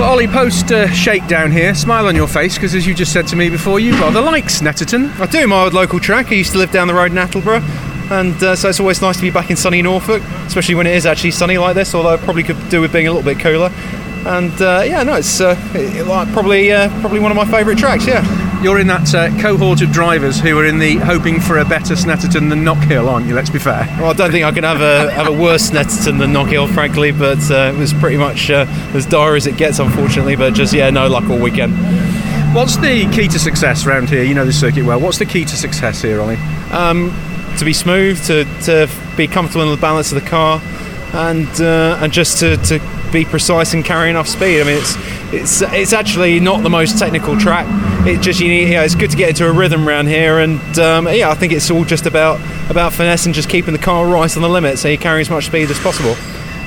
Well, Ollie, post uh, shakedown here. Smile on your face because, as you just said to me before, you rather like Snetterton. I do, my old local track. I used to live down the road in Attleborough. And uh, so it's always nice to be back in sunny Norfolk, especially when it is actually sunny like this, although probably could do with being a little bit cooler. And uh, yeah, no, it's uh, it, like probably uh, probably one of my favourite tracks, yeah. You're in that uh, cohort of drivers who are in the hoping for a better Snetterton than Knockhill, aren't you? Let's be fair. Well, I don't think I can have a have a worse Snetterton than Knockhill, frankly, but uh, it was pretty much uh, as dire as it gets, unfortunately. But just yeah, no luck all weekend. What's the key to success around here? You know the circuit well. What's the key to success here, Ollie? Um, to be smooth, to, to be comfortable in the balance of the car, and uh, and just to, to be precise and carry enough speed. I mean, it's it's it's actually not the most technical track. It just you need, yeah, it's good to get into a rhythm around here, and um, yeah, I think it's all just about about finesse and just keeping the car right on the limit, so you carry as much speed as possible.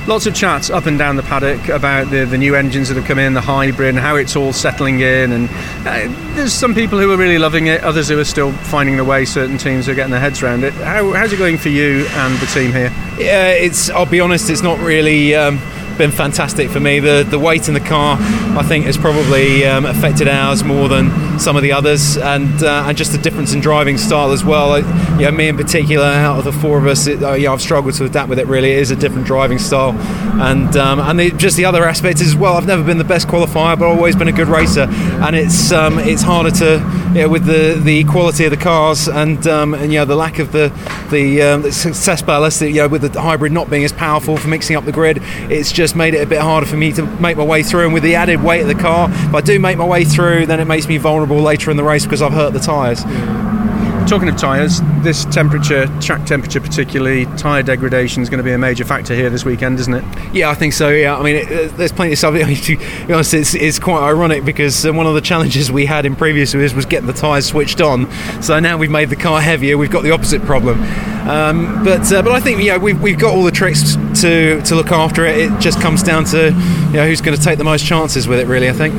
Lots of chats up and down the paddock about the, the new engines that have come in, the hybrid, and how it's all settling in. And uh, there's some people who are really loving it, others who are still finding the way. Certain teams are getting their heads around it. How, how's it going for you and the team here? Yeah, it's. I'll be honest, it's not really. Um, been fantastic for me. The the weight in the car, I think, has probably um, affected ours more than some of the others, and uh, and just the difference in driving style as well. Yeah, me in particular, out of the four of us, it, uh, yeah, I've struggled to adapt with it. Really, it is a different driving style, and um, and the, just the other aspect is well, I've never been the best qualifier, but I've always been a good racer, and it's um, it's harder to know, with the the quality of the cars and um, and you know the lack of the the, um, the success ballast, you know, with the hybrid not being as powerful for mixing up the grid, it's just just made it a bit harder for me to make my way through. And with the added weight of the car, if I do make my way through, then it makes me vulnerable later in the race because I've hurt the tyres. Talking of tyres, this temperature, track temperature particularly, tyre degradation is going to be a major factor here this weekend, isn't it? Yeah, I think so. Yeah, I mean, it, there's plenty of stuff. I mean, To be honest, it's, it's quite ironic because uh, one of the challenges we had in previous years was getting the tyres switched on. So now we've made the car heavier. We've got the opposite problem. Um, but uh, but I think yeah, we've, we've got all the tricks to to look after it. It just comes down to you know who's going to take the most chances with it. Really, I think.